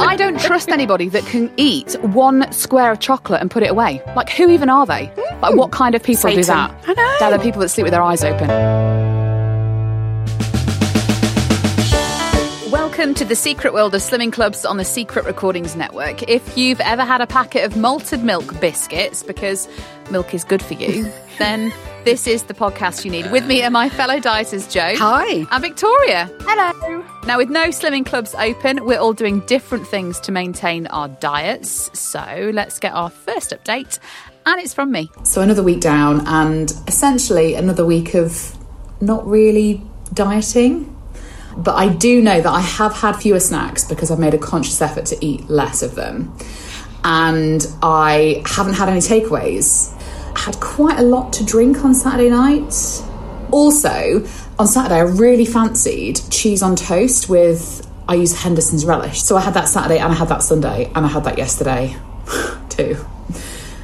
I don't trust anybody that can eat one square of chocolate and put it away. Like, who even are they? Like, what kind of people do Satan. that? I know. They're the people that sleep with their eyes open. Welcome to the secret world of slimming clubs on the Secret Recordings Network. If you've ever had a packet of malted milk biscuits, because milk is good for you, then this is the podcast you need. With me are my fellow dieters, Jo. Hi. And Victoria. Hello. Now, with no slimming clubs open, we're all doing different things to maintain our diets. So let's get our first update. And it's from me. So another week down, and essentially another week of not really dieting. But I do know that I have had fewer snacks because I've made a conscious effort to eat less of them. And I haven't had any takeaways. Had quite a lot to drink on Saturday night. Also, on Saturday, I really fancied cheese on toast with, I use Henderson's relish. So I had that Saturday and I had that Sunday and I had that yesterday too.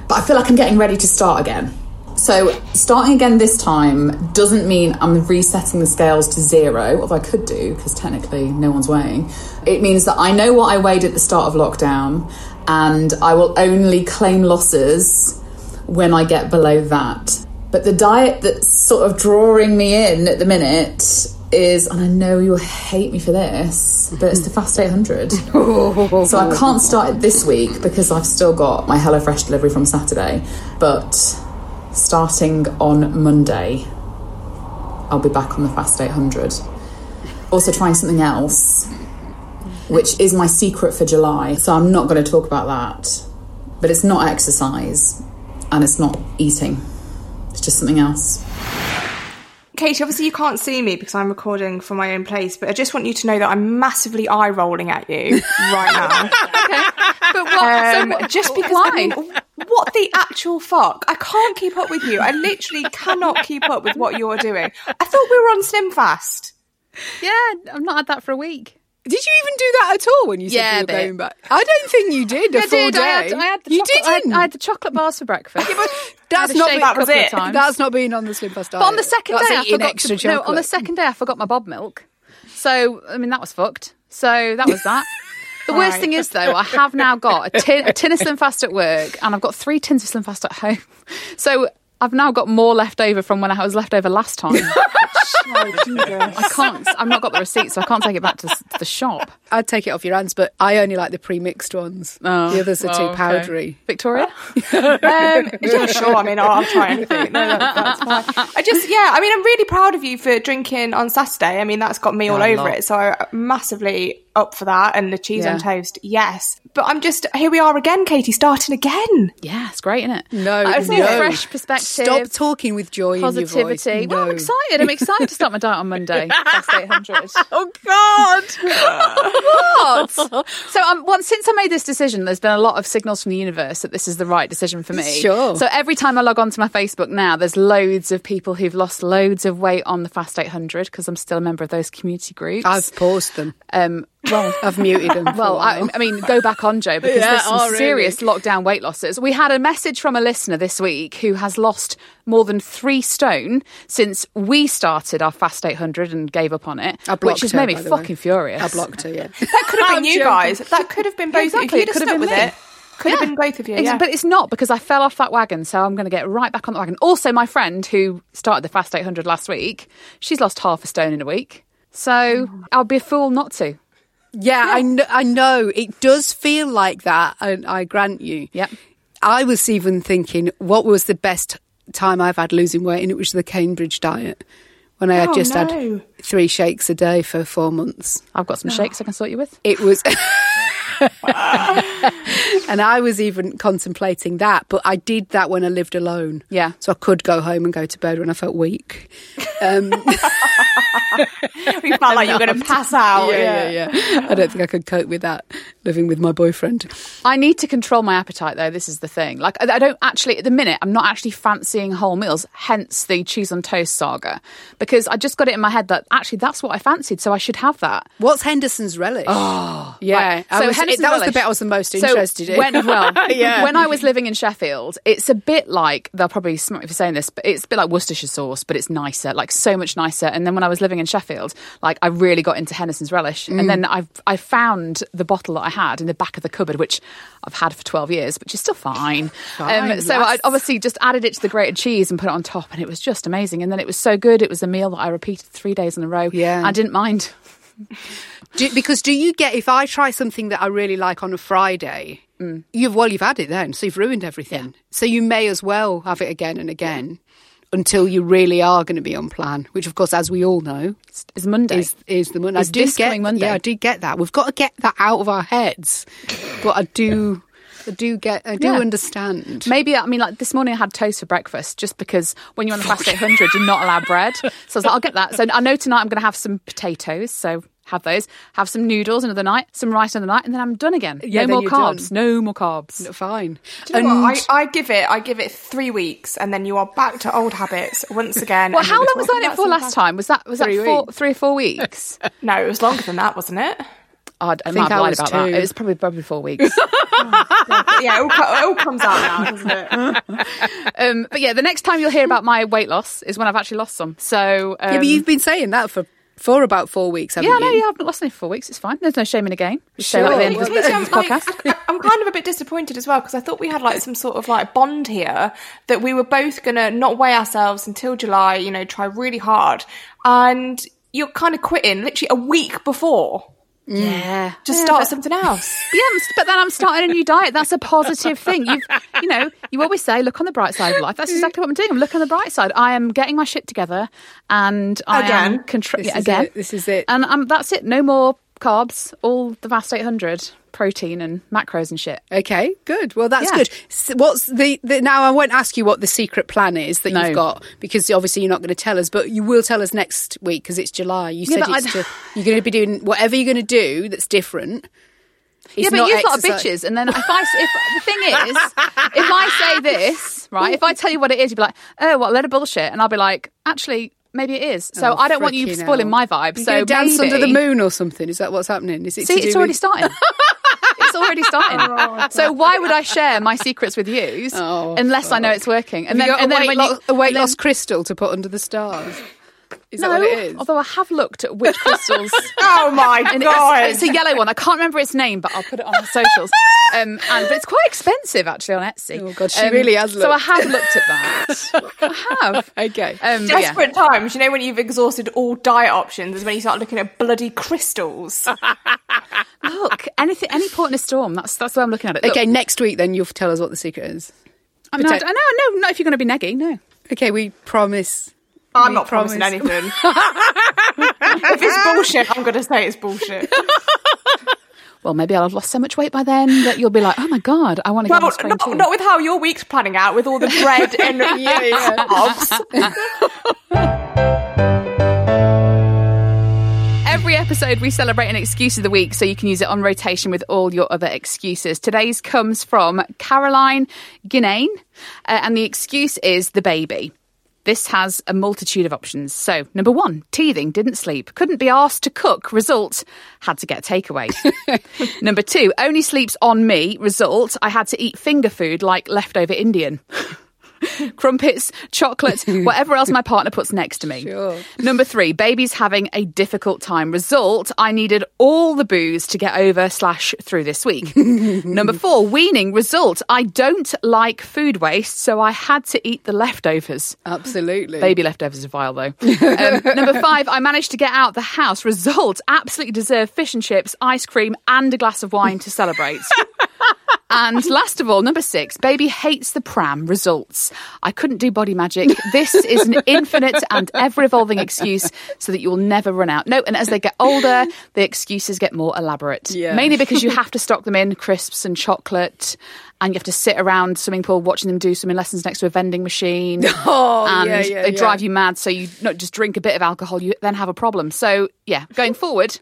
But I feel like I'm getting ready to start again. So, starting again this time doesn't mean I'm resetting the scales to zero, although I could do because technically no one's weighing. It means that I know what I weighed at the start of lockdown and I will only claim losses when I get below that. But the diet that's sort of drawing me in at the minute is, and I know you'll hate me for this, but it's the Fast 800. so I can't start it this week because I've still got my HelloFresh delivery from Saturday. But starting on Monday, I'll be back on the Fast 800. Also, trying something else, which is my secret for July. So I'm not going to talk about that. But it's not exercise and it's not eating, it's just something else. Katy, obviously you can't see me because I'm recording from my own place, but I just want you to know that I'm massively eye rolling at you right now. But what? Um, so what- just because why? I mean, what the actual fuck? I can't keep up with you. I literally cannot keep up with what you're doing. I thought we were on Slim Fast. yeah, I've not had that for a week. Did you even do that at all when you said Yeah, you were going back? I don't think you did a I full did. day. I had, I had the you chocolate, I had-. I, had the chocolate bars for breakfast. that's not been, that was it. That's not being on the Slim Fast diet. But on the second that's day, I forgot extra to, no. On the second day, I forgot my bob milk. So I mean, that was fucked. So that was that. The worst Right. thing is though, I have now got a tin, a tin of Slim Fast at work, and I've got three tins of Slim Fast at home. So I've now got more left over from when I was left over last time. I can't. I've not got the receipt, so I can't take it back to the shop. I'd take it off your hands, but I only like the pre-mixed ones. Oh, the others are well, too okay. powdery. Victoria. Um, yeah, sure. I mean, I'll, I'll try anything. No, no, that's fine. I just, yeah. I mean, I'm really proud of you for drinking on Saturday. I mean, that's got me all Yeah, a over it. So I'm massively up for that. And the cheese on toast, yes. But I'm just here. We are again, Katy, starting again. Yeah, it's great, isn't it? No, I think no. a fresh perspective. Stop talking with joy in your voice. positivity. Well, I'm excited. I'm excited to start my diet on Monday. Fast 800. Oh God! what? So, um, once since I made this decision, there's been a lot of signals from the universe that this is the right decision for me. Sure. So every time I log on to my Facebook now, there's loads of people who've lost loads of weight on the Fast 800 because I'm still a member of those community groups. I've paused them. um, well, I've muted them. for well, I, while. I mean, go back on, Jo, because Yeah, there's some oh, really? serious lockdown weight losses. We had a message from a listener this week who has lost more than three stone since we started our Fast 800 and gave up on it, I which blocked has her, made me by the way. fucking furious. I blocked her. Yeah. That could have been you guys. That could have been both. Exactly, If you'd could have have stuck been with me. it, could have been both of you. Ex- Yeah. But it's not because I fell off that wagon, so I'm going to get right back on the wagon. Also, my friend who started the Fast 800 last week, she's lost half a stone in a week. So oh. I'll be a fool not to. Yeah, I, kn- I know. It does feel like that, and I grant you. Yep. I was even thinking, what was the best time I've had losing weight? And it was the Cambridge diet when I had Oh, just no. had three shakes a day for four months. I've got some shakes I can sort you with. It was. and I was even contemplating that, but I did that when I lived alone. Yeah. So I could go home and go to bed when I felt weak. Um, You felt like you were going to pass out. yeah, yeah, yeah. I don't think I could cope with that living with my boyfriend. I need to control my appetite, though. This is the thing. Like, I don't actually, at the minute, I'm not actually fancying whole meals, hence the cheese on toast saga, because I just got it in my head that actually that's what I fancied, so I should have that. What's Henderson's relish? Oh, yeah. Right. So was- Henderson that was the bit I was the most So interested in. When, well, Yeah. when I was living in Sheffield, it's a bit like they'll probably smart me for saying this, but it's a bit like Worcestershire sauce, but it's nicer, like so much nicer. And then when I was living in Sheffield, like I really got into Henderson's relish, Mm. and then I I found the bottle that I had in the back of the cupboard, which I've had for twelve years, which is still fine. Fine, um, so I obviously just added it to the grated cheese and put it on top, and it was just amazing. And then it was so good; it was a meal that I repeated three days in a row. Yeah. I didn't mind. Do, because do you get if I try something that I really like on a Friday, Mm. you've well you've had it then, so you've ruined everything. So you may as well have it again and again until you really are going to be on plan. Which, of course, as we all know, is Monday. is is the Monday. Is this get coming Monday? Yeah, I do get that. We've got to get that out of our heads. But I do, I do get, I do Yeah. understand. Maybe I mean like this morning I had toast for breakfast just because when you're on the fast 800 you're not allowed bread. So I was like I'll get that. So I know tonight I'm going to have some potatoes. So have those. Have some noodles another night, some rice another night, and then I'm done again. Yeah, no more carbs. done. No more carbs. Fine. Do you know what? I, I give it. I give it three weeks, and then you are back to old habits once again. Well, how long was I talking in it for some last past- time? Was that was Three that four, three or four weeks? oh, No, it was longer than that, wasn't it? I, I think I lied was about that. two. It was probably probably four weeks. yeah, it all, it all comes out now, doesn't it? um, but yeah, the next time you'll hear about my weight loss is when I've actually lost some. So um, yeah, but you've been saying that for for about four weeks, haven't yeah, you? no, yeah, I've not lost any for four weeks. It's fine. There's no shame in a game. We say that at the end of this, I'm, this podcast. like, I'm kind of a bit disappointed as well because I thought we had like some sort of like bond here that we were both gonna not weigh ourselves until July. You know, try really hard, and you're kind of quitting literally a week before. Yeah. Just Yeah, start but- something else. Yeah, but then I'm starting a new diet. That's a positive thing. You've, you know, you always say, look on the bright side of life. That's exactly what I'm doing. I'm looking on the bright side. I am getting my shit together, and I am Again. contr- This yeah, again. it. This is it. And um, that's it. No more carbs. All the Fast 800 protein and macros and shit. Okay, good. Well, that's Yeah. good. S what's the, the now? I won't ask you what the secret plan is that No. you've got because obviously you're not going to tell us, but you will tell us next week because it's July. You Yeah, said it's to, you're going to be doing whatever you're going to do that's different. yeah, but you've got exercise. bitches, and then if I if the thing is, if I say this right, if I tell you what it is, you'd be like, oh, what a load of bullshit, and I'll be like, actually, maybe it is. So Oh, I don't want you spoiling hell. my vibe. You're so dance maybe- under the moon or something. Is that what's happening? Is it? See, it's already starting. it's already starting. so why would I share my secrets with you Oh, unless I know it's working? Have And you then, got and a then weight, lo- you, a weight then- loss crystal to put under the stars. Is no, that what it is? although I have looked at which crystals. Oh my And god! it's, it's a yellow one. I can't remember its name, but I'll put it on our socials. Um, and but it's quite expensive actually on Etsy. Um, Oh, God, she really has Looked. So I have looked at that. I have. Okay. Um, but yeah. Desperate times, you know, when you've exhausted all diet options, is when you start looking at bloody crystals. Look, anything, any port in a storm. That's that's the way I'm looking at it. Look, okay, next week then you'll tell us what the secret is. I mean, no, no, no, not if you're going to be neggy. No. Okay, we promise. I'm We not promising anything. if it's bullshit, I'm going to say it's bullshit. Well, maybe I'll have lost so much weight by then that you'll be like, oh my god, I want to go on Well, this train not, not with how your week's planning out, with all the bread and carbs. Every episode, we celebrate an excuse of the week so you can use it on rotation with all your other excuses. Today's comes from Caroline Guinane, uh, and the excuse is the baby. This has a multitude of options. So, number one, teething, didn't sleep, couldn't be asked to cook. Result, had to get takeaway. number two, only sleeps on me. Result, I had to eat finger food like leftover Indian. crumpets, chocolate, whatever else my partner puts next to me. Sure. Number three, baby's having a difficult time. Result, I needed all the booze to get over slash through this week. Number four, weaning. Result, I don't like food waste, so I had to eat the leftovers. Absolutely. Baby leftovers are vile though. Um, number five, I managed to get out the house. Result, absolutely deserve fish and chips, ice cream, and a glass of wine to celebrate. And last of all, number six, baby hates the pram. Results. I couldn't do body magic. This is an infinite and ever evolving excuse so that you will never run out. No, and as they get older, the excuses get more elaborate. Yeah. Mainly because you have to stock them in crisps and chocolate. And you have to sit around swimming pool watching them do swimming lessons next to a vending machine. Oh, and yeah, yeah, they drive you mad. So you not just drink a bit of alcohol, you then have a problem. So yeah, going forward,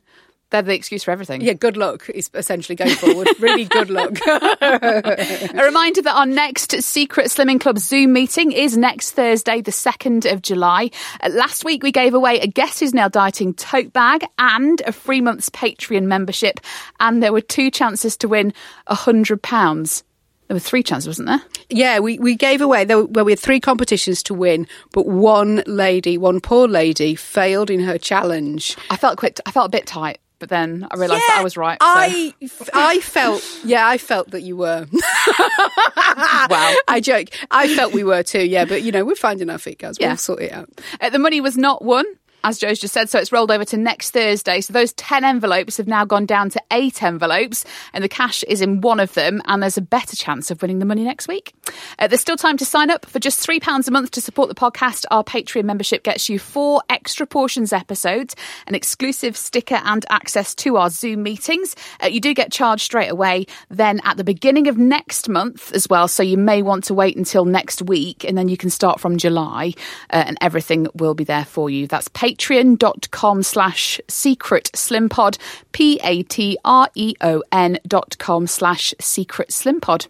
they're the excuse for everything. Yeah, good luck is essentially going forward. really good luck. A reminder that our next Secret Slimming Club Zoom meeting is next Thursday, the 2nd of July. Uh, last week, we gave away a Guess Who's Now Dieting tote bag and a free month's Patreon membership. And there were two chances to win £100. There were three chances, wasn't there? yeah, we, we gave away, there were, well, we had three competitions to win, but one lady, one poor lady, failed in her challenge. I felt quick. I felt a bit tight, but then I realised that I was right. so- I, I felt, yeah, I felt that you were. wow. I joke. I felt we were too, yeah, but you know, we're finding our feet, guys. We'll sort it out. Uh, the money was not won. As Jo's just said, so it's rolled over to next Thursday. So those 10 envelopes have now gone down to eight envelopes, and the cash is in one of them, and there's a better chance of winning the money next week. Uh, there's still time to sign up. For just £3 a month to support the podcast, our Patreon membership gets you four extra portions episodes, an exclusive sticker, and access to our Zoom meetings. Uh, you do get charged straight away, then at the beginning of next month as well. So you may want to wait until next week, and then you can start from July, uh, and everything will be there for you. That's patreon.com slash secret slimpod, P A T R E O N dot com slash secret slimpod.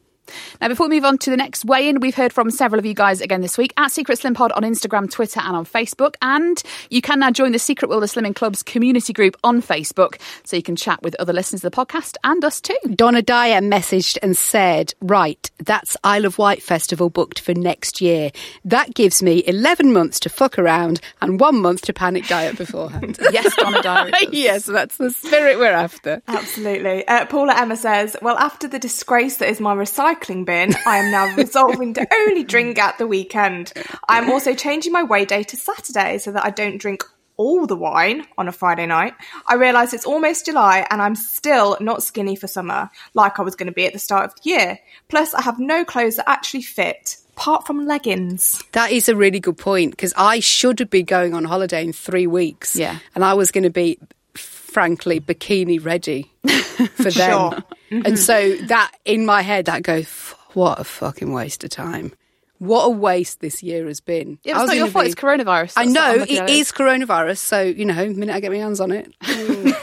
Now, before we move on to the next weigh in, we've heard from several of you guys again this week at Secret Slim Pod on Instagram, Twitter, and on Facebook. And you can now join the Secret World of Slimming Club's community group on Facebook so you can chat with other listeners of the podcast and us too. Donna Dyer messaged and said, Right, that's Isle of Wight Festival booked for next year. That gives me 11 months to fuck around and one month to panic diet beforehand. Yes, Donna Dyer. yes, that's the spirit we're after. Absolutely. Uh, Paula Emma says, Well, after the disgrace that is my recycling bin, I am now resolving to only drink at the weekend. I'm also changing my weigh day to Saturday so that I don't drink all the wine on a Friday night. I realise it's almost July and I'm still not skinny for summer, like I was going to be at the start of the year. Plus, I have no clothes that actually fit, apart from leggings. That is a really good point because I should be going on holiday in three weeks. Yeah. And I was going to be, frankly, bikini ready for them. Sure. And mm-hmm. so that, in my head, that goes, what a fucking waste of time. What a waste this year has been. Yeah, I it's was not your fault, be- it's coronavirus. I That's know it at is coronavirus, so you know, the minute I get my hands on it. Oh,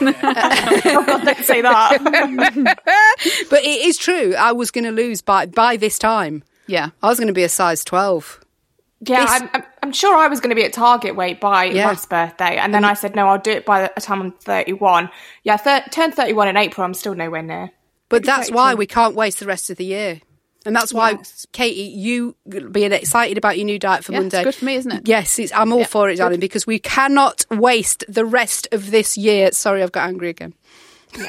don't say that. But it is true. I was going to lose by by this time. Yeah. I was going to be a size twelve. Yeah, This- I'm, I'm, I'm sure I was going to be at target weight by Yeah. Ruth's birthday, and then I said no, I'll do it by the time I'm 31. Yeah, thir- turned 31 in April. I'm still nowhere near. But that's why we can't waste the rest of the year. And that's why, Yes. Katy, you being excited about your new diet for Yeah, it's Monday. good for me, isn't it? Yes, it's, I'm all for it, darling, because we cannot waste the rest of this year. Sorry, I've got angry again.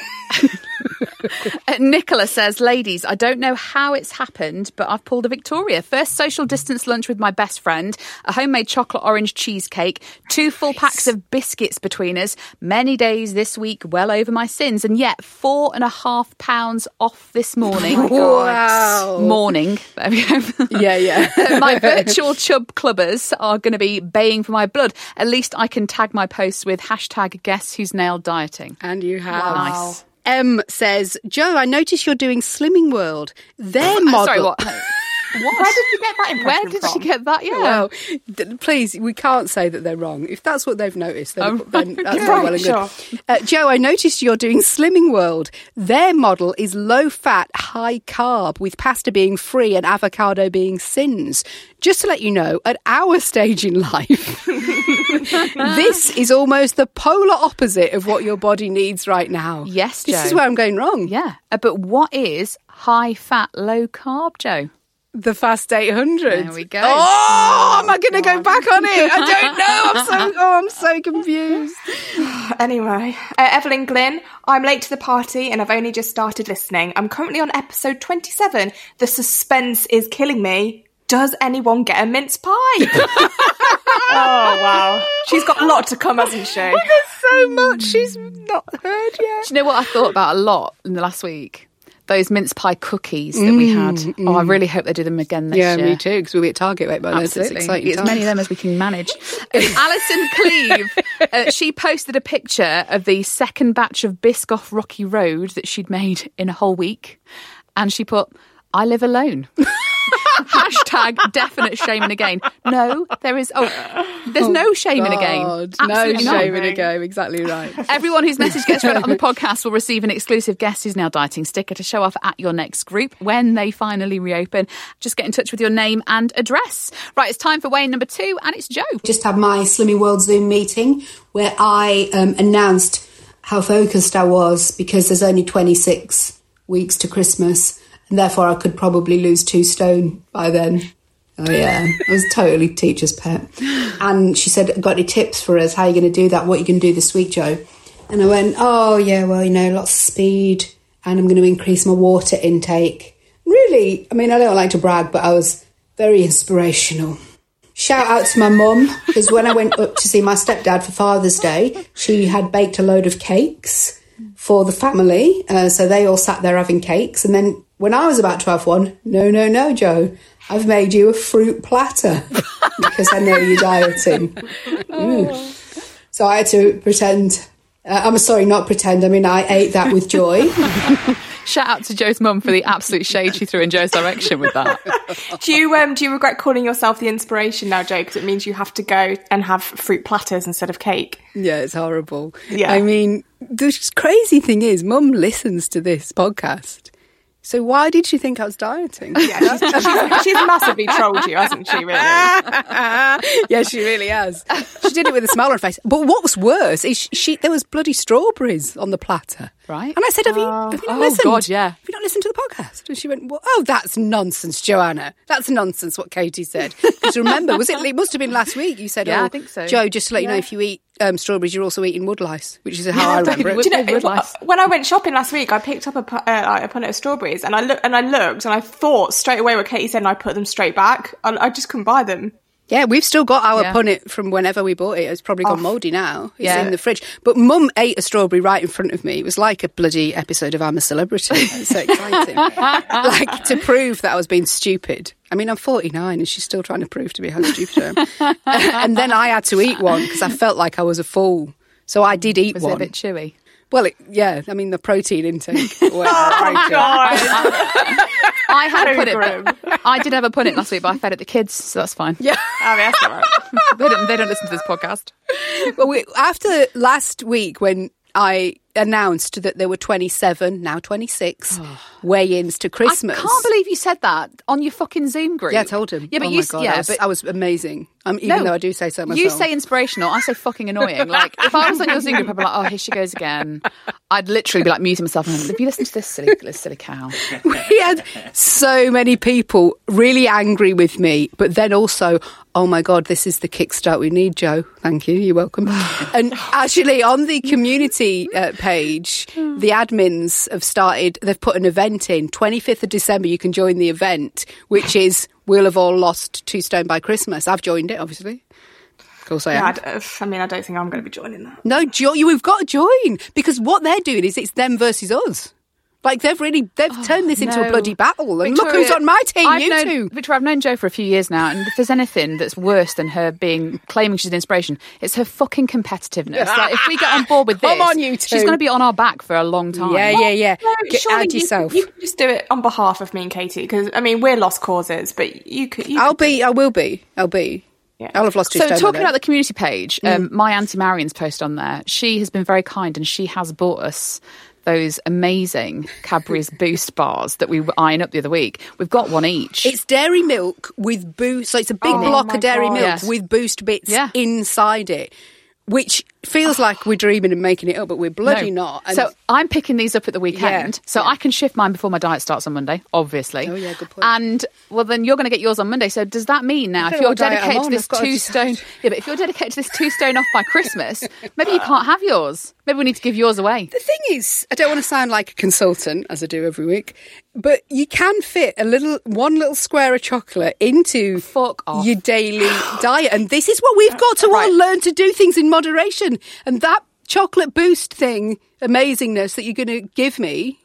Uh, Nicola says, Ladies, I don't know how it's happened, but I've pulled a Victoria. First social distance lunch with my best friend, a homemade chocolate orange cheesecake, two full packs of biscuits between us, many days this week, well over my sins, and yet four and a half pounds off this morning. Wow. Morning. There we go. Yeah, yeah. my virtual chub clubbers are going to be baying for my blood. At least I can tag my posts with hashtag guess who's nailed dieting. and you have. Nice. M says, Jo, I notice you're doing Slimming World. Their model. Sorry, what? Where did you get that impression Where did from? she get that? Yeah. Well, th- please, we can't say that they're wrong. If that's what they've noticed, then, Oh, then that's okay. all well and good. Sure. Uh, Jo, I noticed you're doing Slimming World. Their model is low fat, high carb, with pasta being free and avocado being sins. Just to let you know, at our stage in life, this is almost the polar opposite of what your body needs right now. Yes, This is where I'm going wrong. Yeah. Uh, but what is high fat, low carb, Jo? The Fast 800. There we go. Oh, am I going to go back on it? I don't know. I'm so oh, I'm so confused. Anyway, uh, Evelyn Glynn, I'm late to the party and I've only just started listening. I'm currently on episode 27. The suspense is killing me. Does anyone get a mince pie? oh, wow. She's got a lot to come, hasn't she? There's So much she's not heard yet. Do you know what I thought about a lot in the last week? Those mince pie cookies that we had. Oh, I really hope they do them again this Yeah, year. Yeah, me too. Because we'll be at Target right by then. so Absolutely. It's. As many of them as we can manage. Um, Alison Cleave, uh, she posted a picture of the second batch of Biscoff Rocky Road that she'd made in a whole week. And she put, I live alone. Hashtag definite shaming again. No, there is. Oh, there's no shaming again. God, Absolutely no not. shaming again. Exactly right. Everyone whose message gets read on the podcast will receive an exclusive guest who's now dieting sticker to show off at your next group when they finally reopen. Just get in touch with your name and address. Right, it's time for Wayne number two, and it's Jo. just had my Slimming World Zoom meeting where I um, announced how focused I was because there's only 26 weeks to Christmas and therefore I could probably lose two stone by then. Oh yeah, I was totally teacher's pet. And she said, "Got any tips for us? How are you going to do that? What are you going to do this week, Jo?" And I went, "Oh yeah, well you know, lots of speed, and I'm going to increase my water intake." Really, I mean, I don't like to brag, but I was very inspirational. Shout out to my mum because when I went up to see my stepdad for Father's Day, she had baked a load of cakes for the family. Uh, so they all sat there having cakes. And then when I was about to have one, no, no, no, Jo, I've made you a fruit platter because I know you're dieting. Mm. So I had to pretend. Uh, I'm sorry, not pretend. I mean, I ate that with joy. Shout out to Jo's mum for the absolute shade she threw in Jo's direction with that. Do you um do you regret calling yourself the inspiration now, Jo? Because it means you have to go and have fruit platters instead of cake. Yeah, it's horrible. Yeah. I mean, the crazy thing is, Mum listens to this podcast. So why did she think I was dieting? Yeah, she's, she's, she's massively trolled you, hasn't she? Really? yeah, she really has. She did it with a smile on her face. But what was worse is she, there was bloody strawberries on the platter. Right. And I said, have you, have you not Oh, listened? God, yeah. Have you not listened to the podcast? And she went, well, oh, that's nonsense, Joanna. That's nonsense what Katy said. Because remember, was it, it must have been last week you said, Yeah, oh, I think so. Jo, just to let you know, if you eat um, strawberries, you're also eating woodlice, which is how I remember it. Do you know woodlice. when I went shopping last week? I picked up a uh, a punnet of strawberries, and I looked and I looked and I thought straight away what Katy said, and I put them straight back. I, I just couldn't buy them. Yeah, we've still got our Yeah. punnet from whenever we bought it. It's probably gone mouldy now. It's Yeah. in the fridge. But Mum ate a strawberry right in front of me. It was like a bloody episode of I'm a Celebrity. It's so exciting. like to prove that I was being stupid. I mean, I'm 49 and she's still trying to prove to me how stupid I am. and then I had to eat one because I felt like I was a fool. So I did eat Was it one. a bit chewy? Well, it, yeah, I mean, the protein intake. Well, I had punnet. grim. I did have a punnet last week, but I fed it the kids, so that's fine. Yeah. Oh, yes, all right. They don't, they don't listen to this podcast. well, we, after last week when I announced that there were 27, now 26 weigh-ins to Christmas. I can't believe you said that on your fucking Zoom group. Yeah, I told him. Yeah, but oh you, my God, yeah, I was, but I was amazing. Um, even No. though I do say so myself. You say inspirational, I say fucking annoying. Like if I was on your Zoom group, I'd be like, "Oh, here she goes again." I'd literally be like muting myself. And have you listened to this silly, this silly cow? we had so many people really angry with me, but then also, oh my God, this is the kickstart we need, Jo. Thank you. You're welcome. and actually, on the community uh, page, the admins have started, they've put an event in. 25th of December, you can join the event, which is We'll Have All Lost Two Stone by Christmas. I've joined it, obviously. Of course I am. Yeah, I, d- I mean, I don't think I'm going to be joining that. No, jo- you've got to join because what they're doing is it's them versus us. Like they've really they've turned this into a bloody battle, and look who's on my team. I've you known, two. Victoria, I've known Jo for a few years now, and if there's anything that's worse than her being claiming she's an inspiration, it's her fucking competitiveness. like if we get on board with this, Come on, you she's going to be on our back for a long time. Yeah, yeah, yeah. No, Get surely out you, yourself. You can just do it on behalf of me and Katie because I mean we're lost causes, but you could. You I'll could- be. I will be. I'll be. Yeah. I'll have lost two So talking then. about the community page, um, my auntie Marion's post on there. She has been very kind, and she has bought us those amazing Cadbury's Boost bars that we were eyeing up the other week. We've got one each. It's dairy milk with boost. So it's a big Oh block of dairy God. milk Yes. with boost bits Yeah. inside it, which feels like we're dreaming and making it up, but we're bloody No. not. And so I'm picking these up at the weekend, Yeah, so yeah. I can shift mine before my diet starts on Monday. Obviously. Oh, yeah, good point. And well, then you're going to get yours on Monday. So does that mean now, if you're dedicated to this I've got to two stone, yeah, but if you're dedicated to this two stone off by Christmas, maybe you can't have yours. Maybe we need to give yours away. The thing is, I don't want to sound like a consultant, as I do every week, but you can fit a little, one little square of chocolate into Fuck off. your daily diet, and this is what we've got to Right. all learn to do things in moderation. And that chocolate boost thing, amazingness that you're going to give me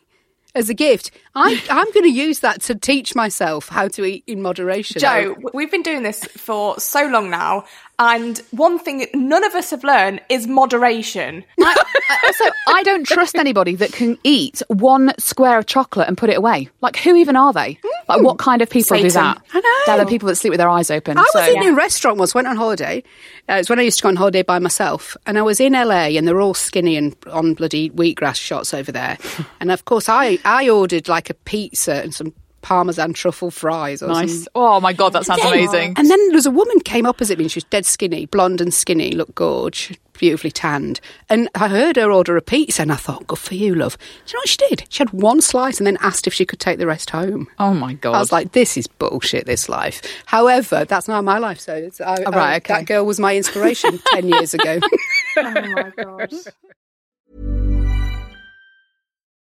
as a gift, I, I'm going to use that to teach myself how to eat in moderation. Jo, we've been doing this for so long now, and one thing none of us have learned is moderation. I, I- also, I don't trust anybody that can eat one square of chocolate and put it away. Like, who even are they? Like, what kind of people do that? I know. They're the people that sleep with their eyes open. I so. was in a restaurant once, went on holiday. Uh, it was when I used to go on holiday by myself. And I was in LA and they're all skinny and on bloody wheatgrass shots over there. and of course, I, I ordered like a pizza and some Parmesan truffle fries or Nice. some. Oh my god, that sounds amazing. And then there was a woman came opposite me and she was dead skinny, blonde and skinny, looked gorge, beautifully tanned. And I heard her order a pizza and I thought, good for you, love. Do you know what she did? She had one slice and then asked if she could take the rest home. Oh my god. I was like, this is bullshit, this life. However, that's not my life. So it's, I, Oh, right, I- okay. that girl was my inspiration 10 years ago. Oh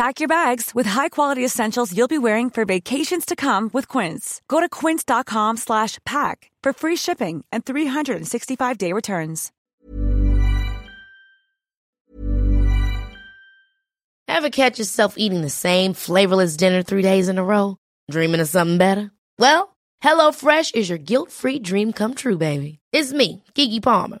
Pack your bags with high-quality essentials you'll be wearing for vacations to come with Quince. Go to quince.com slash pack for free shipping and 365-day returns. Ever catch yourself eating the same flavorless dinner three days in a row? Dreaming of something better? Well, HelloFresh is your guilt-free dream come true, baby. It's me, Keke Palmer.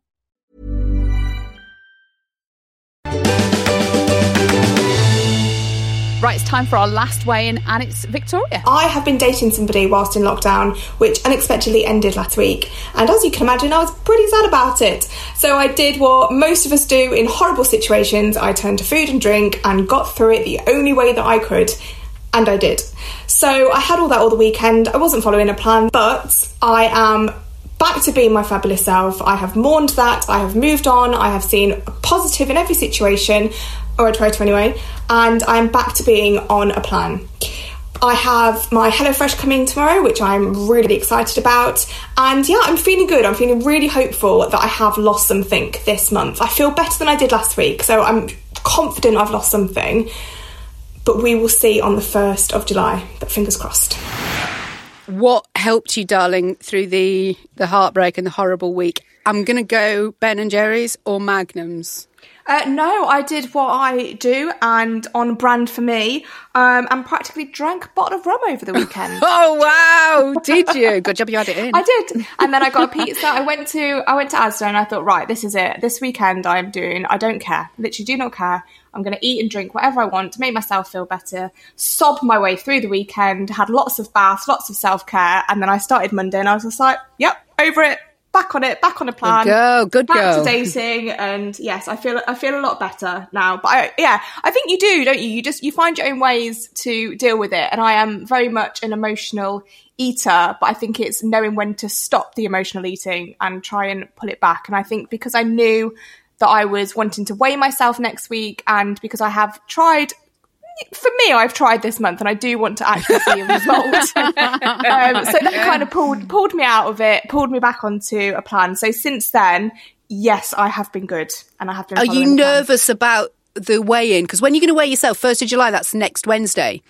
Right, it's time for our last weigh in, and it's Victoria. I have been dating somebody whilst in lockdown, which unexpectedly ended last week. And as you can imagine, I was pretty sad about it. So I did what most of us do in horrible situations I turned to food and drink and got through it the only way that I could. And I did. So I had all that all the weekend. I wasn't following a plan, but I am back to being my fabulous self. I have mourned that. I have moved on. I have seen positive in every situation, or I try to anyway. And I'm back to being on a plan. I have my HelloFresh coming tomorrow, which I'm really excited about. And yeah, I'm feeling good. I'm feeling really hopeful that I have lost something this month. I feel better than I did last week, so I'm confident I've lost something. But we will see on the 1st of July, but fingers crossed. What helped you, darling, through the, the heartbreak and the horrible week? I'm going to go Ben and Jerry's or Magnums. Uh, no, I did what I do and on brand for me, um, and practically drank a bottle of rum over the weekend. oh wow! Did you? Good job you had it in. I did, and then I got a pizza. I went to I went to Asda and I thought, right, this is it. This weekend I'm doing. I don't care. Literally, do not care. I'm going to eat and drink whatever I want to make myself feel better. Sob my way through the weekend. Had lots of baths, lots of self care, and then I started Monday and I was just like, yep, over it back on it, back on a plan. Good girl, good back to dating, and yes, I feel I feel a lot better now. But I, yeah, I think you do, don't you? You just you find your own ways to deal with it, and I am very much an emotional eater, but I think it's knowing when to stop the emotional eating and try and pull it back. And I think because I knew that I was wanting to weigh myself next week, and because I have tried for me, I've tried this month and I do want to actually see a result. um, so that kind of pulled pulled me out of it, pulled me back onto a plan. So since then, yes, I have been good and I have been. Are you following the plan. nervous about the weigh in? Because when you're going to weigh yourself, 1st of July, that's next Wednesday.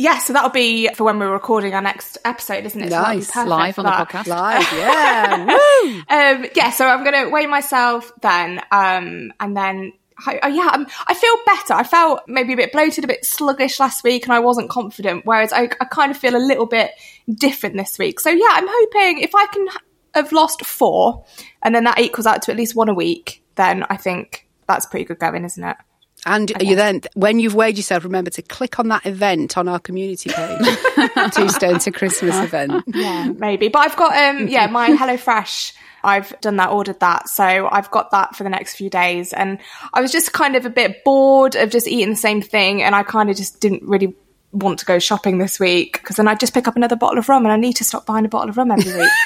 Yeah, so that'll be for when we're recording our next episode, isn't it? So Nice. perfect Live on the podcast. Live, yeah. Woo! Um, yeah, so I'm going to weigh myself then, um, and then. I, I- yeah, I'm, I feel better. I felt maybe a bit bloated, a bit sluggish last week, and I wasn't confident. Whereas I, I kind of feel a little bit different this week. So yeah, I'm hoping if I can have lost four, and then that equals out to at least one a week, then I think that's pretty good going, isn't it? And you then, when you've weighed yourself, remember to click on that event on our community page. Two Stone to Christmas event. Yeah, maybe. But I've got um yeah, my HelloFresh. I've done that, ordered that. So I've got that for the next few days. And I was just kind of a bit bored of just eating the same thing. And I kind of just didn't really want to go shopping this week because then I'd just pick up another bottle of rum and I need to stop buying a bottle of rum every week.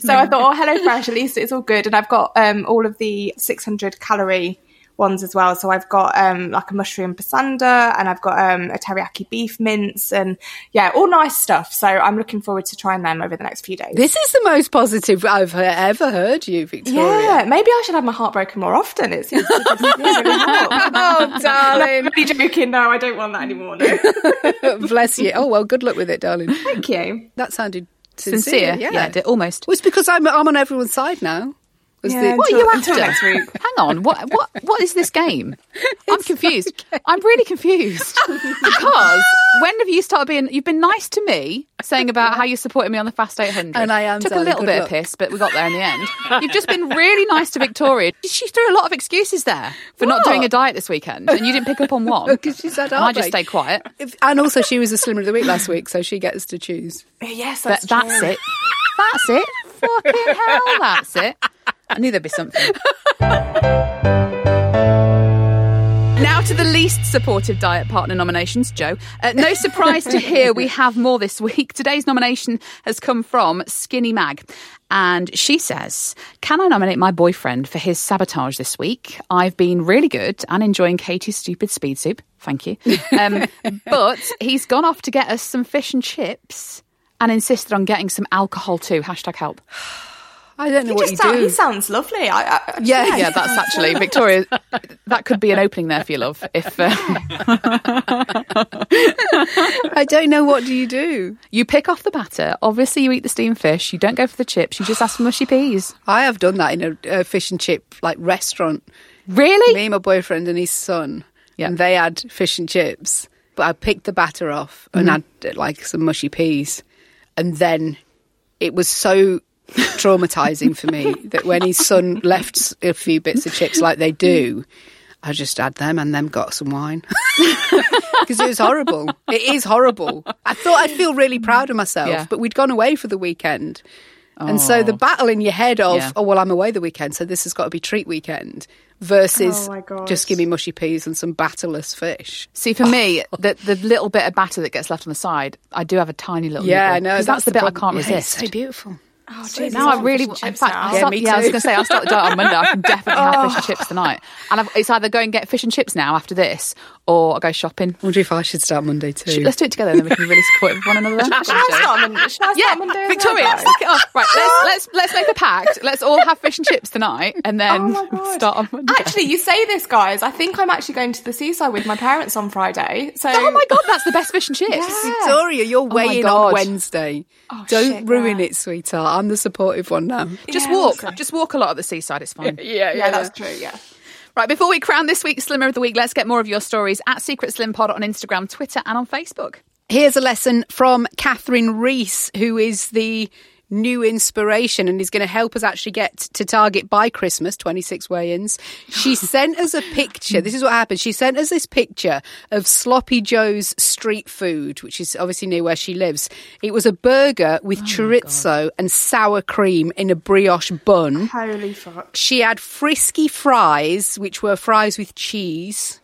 so I thought, oh, HelloFresh, at least it's all good. And I've got um, all of the 600 calorie ones as well. So I've got um, like a mushroom pasanda and I've got um, a teriyaki beef mince and yeah, all nice stuff. So I'm looking forward to trying them over the next few days. This is the most positive I've ever heard you, Victoria. yeah, maybe I should have my heart broken more often. It seems to really. Oh, darling. I'm really joking. No, I don't want that anymore. No. Bless you. Oh, well, good luck with it, darling. Thank you. That sounded sincere. Sincere, yeah. yeah, almost. Well, it's because I'm, I'm on everyone's side now. As Yeah, the- What are until- you until after? next week. Hang on. What what what is this game? I'm confused. I'm really confused because when have you started being? You've been nice to me, saying about how you supported me on the Fast 800, And I am, Took darling, a little bit luck. of piss, but we got there in the end. You've just been really nice to Victoria. She threw a lot of excuses there for not doing a diet this weekend, and you didn't pick up on one. Because she's had and I just heartbreak. stayed quiet. If- and also, she was the slimmer of the week last week, so she gets to choose. Yes, But that's, that's it. That's it. Fucking hell, that's it. I knew there'd be something. Now to the least supportive diet partner nominations, Jo. Uh, no surprise to hear we have more this week. Today's nomination has come from Skinny Mag. And she says, Can I nominate my boyfriend for his sabotage this week? I've been really good and enjoying Katy's stupid speed soup. Thank you. Um, but he's gone off to get us some fish and chips and insisted on getting some alcohol too. Hashtag help. I don't know He what you sound- do. he sounds lovely. I, I, Yeah. Yeah, that's actually Victoria. That could be an opening there for you, love. If uh, I don't know what do you do. you pick off the batter, obviously you eat the steamed fish. You don't go for the chips. You just ask for mushy peas. I have done that in a, a fish and chip like restaurant. Really? Me, my boyfriend, and his son, Yeah. and they had fish and chips. But I picked the batter off and had like some mushy peas, and then it was so traumatizing for me that when his son left a few bits of chips like they do, I just had them and then got some wine because it was horrible. It is horrible. I thought I'd feel really proud of myself, Yeah. but we'd gone away for the weekend. And so the battle in your head of, Yeah. oh, well, I'm away the weekend, so this has got to be treat weekend versus Oh just give me mushy peas and some batterless fish. See, for me, the the little bit of batter that gets left on the side, I do have a tiny little. Yeah, I nibble, know. 'cause that's, the, bit problem. I can't Yeah, resist. It's so beautiful. Oh, So Jesus, now I really, fish in fact. I Yeah, start, me yeah, I was going to say I'll start the diet on Monday. I can definitely have fish and chips oh. tonight, and I've, it's either go and get fish and chips now after this, or I go shopping. I wonder if I should start Monday too. Let's do it together, then we can really supportive one another. Should I start on Monday? Should I start Yeah, Monday Victoria, well, suck it up. Right, let's let's let's make a pact. Let's all have fish and chips tonight, and oh then Oh start on Monday. Actually, you say this, guys. I think I'm actually going to the seaside with my parents on Friday. So, oh my god, that's the best fish and chips. Victoria, you're oh my weighing God. on Wednesday. Oh, Don't shit, ruin yeah. it, sweetheart. I'm the supportive one now. Mm-hmm. Just Yeah, walk, awesome. just walk a lot at the seaside. It's fine. Yeah, yeah, that's true. Yeah. Right, before we crown this week's Slimmer of the Week, let's get more of your stories at Secret Slim Pod on Instagram, Twitter, and on Facebook. Here's a lesson from Catherine Reese, who is the new inspiration and is going to help us actually get to target by Christmas, 26 weigh-ins. She sent us a picture. This is what happened. She sent us this picture of Sloppy Joe's street food, which is obviously near where she lives. It was a burger with oh chorizo and sour cream in a brioche bun. Holy fuck. She had frisky fries, which were fries with cheese.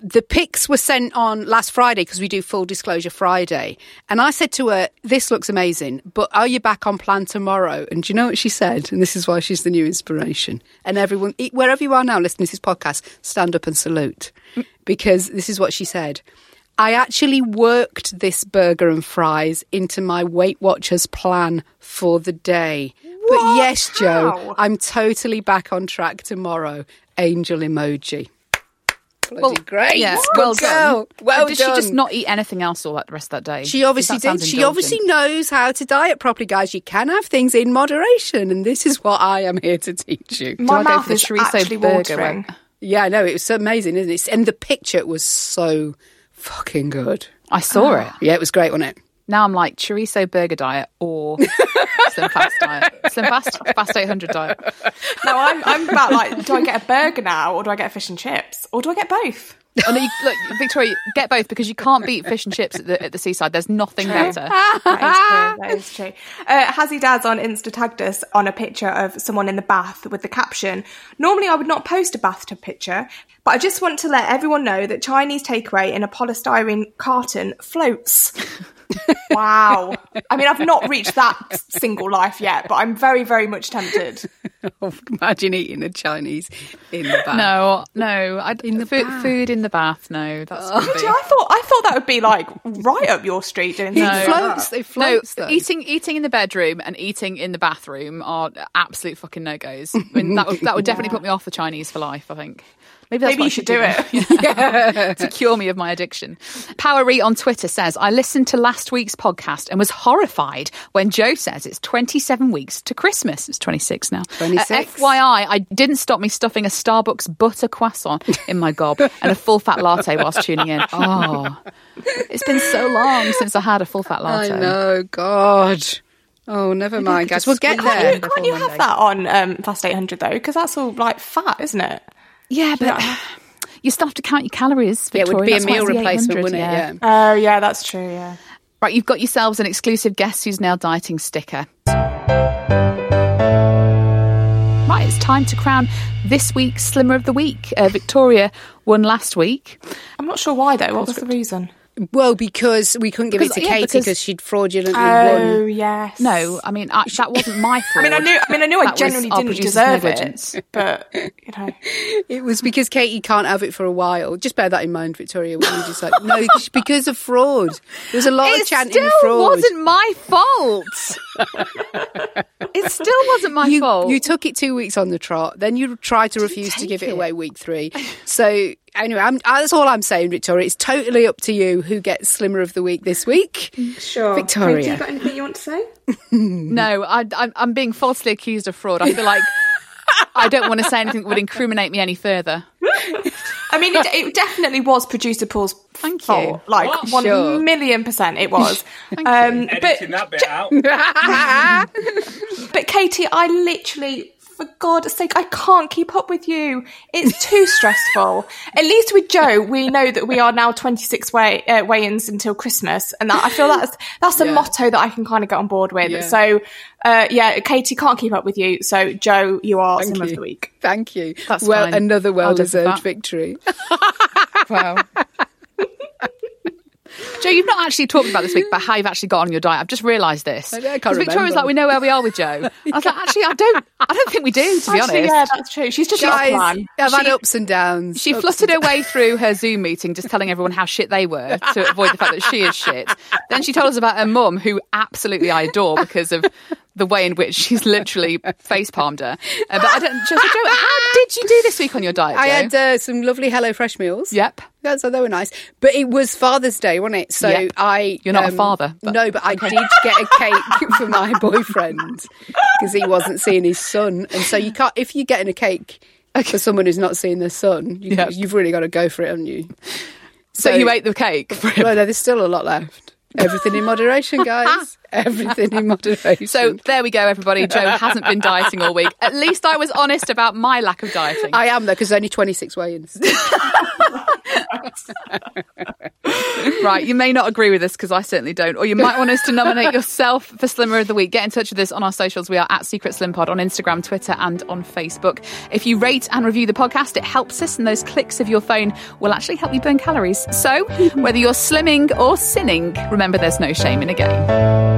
The pics were sent on last Friday because we do full disclosure Friday. And I said to her, This looks amazing, but are you back on plan tomorrow? And do you know what she said? And this is why she's the new inspiration. And everyone, wherever you are now listening to this podcast, stand up and salute because this is what she said. I actually worked this burger and fries into my Weight Watchers plan for the day. But yes, Jo, I'm totally back on track tomorrow. Angel emoji. Bloody great. Yeah, Good well girl. done. Well Did done. she just not eat anything else all that the rest of that day? She obviously That sounds did. She indulgent. obviously knows how to diet properly, guys. You can have things in moderation, and this is what I am here to teach you. My I go mouth for the is chorizo actually burger watering. one? Yeah, I know it was amazing, isn't it? And the picture was so fucking good. I saw oh. it. Yeah, it was great, wasn't it? Now I'm like chorizo burger diet or slim fast diet. Slim fast, fast 800 diet. No, I'm, I'm about like, do I get a burger now or do I get fish and chips? Or do I get both? Oh, no, you, look, Victoria, get both because you can't beat fish and chips at the, at the seaside. There's nothing better. That is true. That is true. Uh, Hazzy Dad's on Insta tagged us on a picture of someone in the bath with the caption, Normally I would not post a bathtub picture, but I just want to let everyone know that Chinese takeaway in a polystyrene carton floats. Wow. I mean, I've not reached that single life yet, but I'm very, very much tempted. Oh, imagine eating a Chinese in the bath. No, no. I, In the food, bath. food in the bath. No, that's oh. See, I thought I thought that would be like right up your street doing It something floats. It floats. no, though. eating eating in the bedroom and eating in the bathroom are absolute fucking no goes. I mean, that would that would definitely put me off the Chinese for life. I think. Maybe that's Maybe you should do then. it. to cure me of my addiction. Powery on Twitter says, I listened to last week's podcast and was horrified when Jo says it's 27 weeks to Christmas. It's 26 now. 26. Uh, FYI, I didn't stop me stuffing a Starbucks butter croissant in my gob and a full fat latte whilst tuning in. Oh, it's been so long since I had a full fat latte. I latte. know, God. Oh, never mind, guys. We'll get squeeze it there. in. Can't you have Monday. that on um, Fast 800 though? Because that's all like fat, isn't it? Yeah, but you still have to count your calories. Yeah, it would be a That's why meal replacement, wouldn't it? yeah. Yeah. Oh, yeah, that's true, yeah. Right, you've got yourselves an exclusive Guess Who's Now Dieting sticker. Right, it's time to crown this week's Slimmer of the Week. Uh, Victoria won last week. I'm not sure why though. What was the reason? Well, because we couldn't give Because- it to yeah, Katy because- because she'd fraudulently Oh, won. yes. No, I mean I, that wasn't my fault. I fault. mean, I knew. I mean, I knew I That was genuinely didn't deserve negligence. it, but you know, It was because Katy can't have it for a while. Just bear that in mind, Victoria. When you just like, no, because of fraud. There was a lot it of chanting still fraud. It wasn't my fault. it still wasn't my you, fault. you took it two weeks on the trot, then you tried to refuse to give it, it. away week three. So anyway, I'm, uh, that's all I'm saying, Victoria. It's totally up to you who gets Slimmer of the Week this week. sure. Victoria. Have you got anything you want to say? no, I, I, I'm being falsely accused of fraud. I feel like I don't want to say anything that would incriminate me any further. I mean, it, it definitely was producer Paul's Thank you. fault. Like What? one Sure. million percent, it was. um, but Editing that bit out. But Katy, I literally, for God's sake, I can't keep up with you. It's too stressful. At least with Jo, we know that we are now 26 way, uh, weigh-ins until Christmas. And that, I feel that's, that's a Yeah. motto that I can kind of get on board with. Yeah. So, uh, yeah, Katy can't keep up with you. So Jo, you are Thank Sim of you. the Week. Thank you. That's well, fine. another I'll live with well-deserved victory. Wow. Jo, you've not actually talked about this week, but how you've actually got on your diet. I've just realised this. I can't 'Cause Victoria's remember. like, we know where we are with Jo. I was like, actually, I don't. I don't think we do. To be Actually, honest. yeah, that's true. She's just not Guys, plan. I've had ups and downs. She ups fluttered her way through her Zoom meeting, just telling everyone how shit they were to avoid the fact that she is shit. Then she told us about her mum, who absolutely I adore because of the way in which she's literally face palmed her. Uh, but I don't. Just, Jo, how did you do this week on your diet? Jo? I had uh, some lovely Hello Fresh meals. Yep. Yeah, so they were nice. But it was Father's Day, wasn't it? So Yep. I. You're not a father, but- no, but I did get a cake for my boyfriend because he wasn't seeing his son. And so you can't, if you're getting a cake for someone who's not seeing their son, you, Yep. you've really got to go for it, haven't you? So you ate the cake. Well, no, there's still a lot left. Everything in moderation, guys. Everything in moderation. So there we go, everybody. Jo hasn't been dieting all week. At least I was honest about my lack of dieting. I am though, because only 26 weigh-ins. Right, you may not agree with this because I certainly don't, or you might want us to nominate yourself for Slimmer of the Week. Get in touch with us on our socials. We are at Secret Slim Pod on Instagram, Twitter, and on Facebook. If you rate and review the podcast, it helps us, and those clicks of your phone will actually help you burn calories. So, whether you're slimming or sinning, remember there's no shame in a game.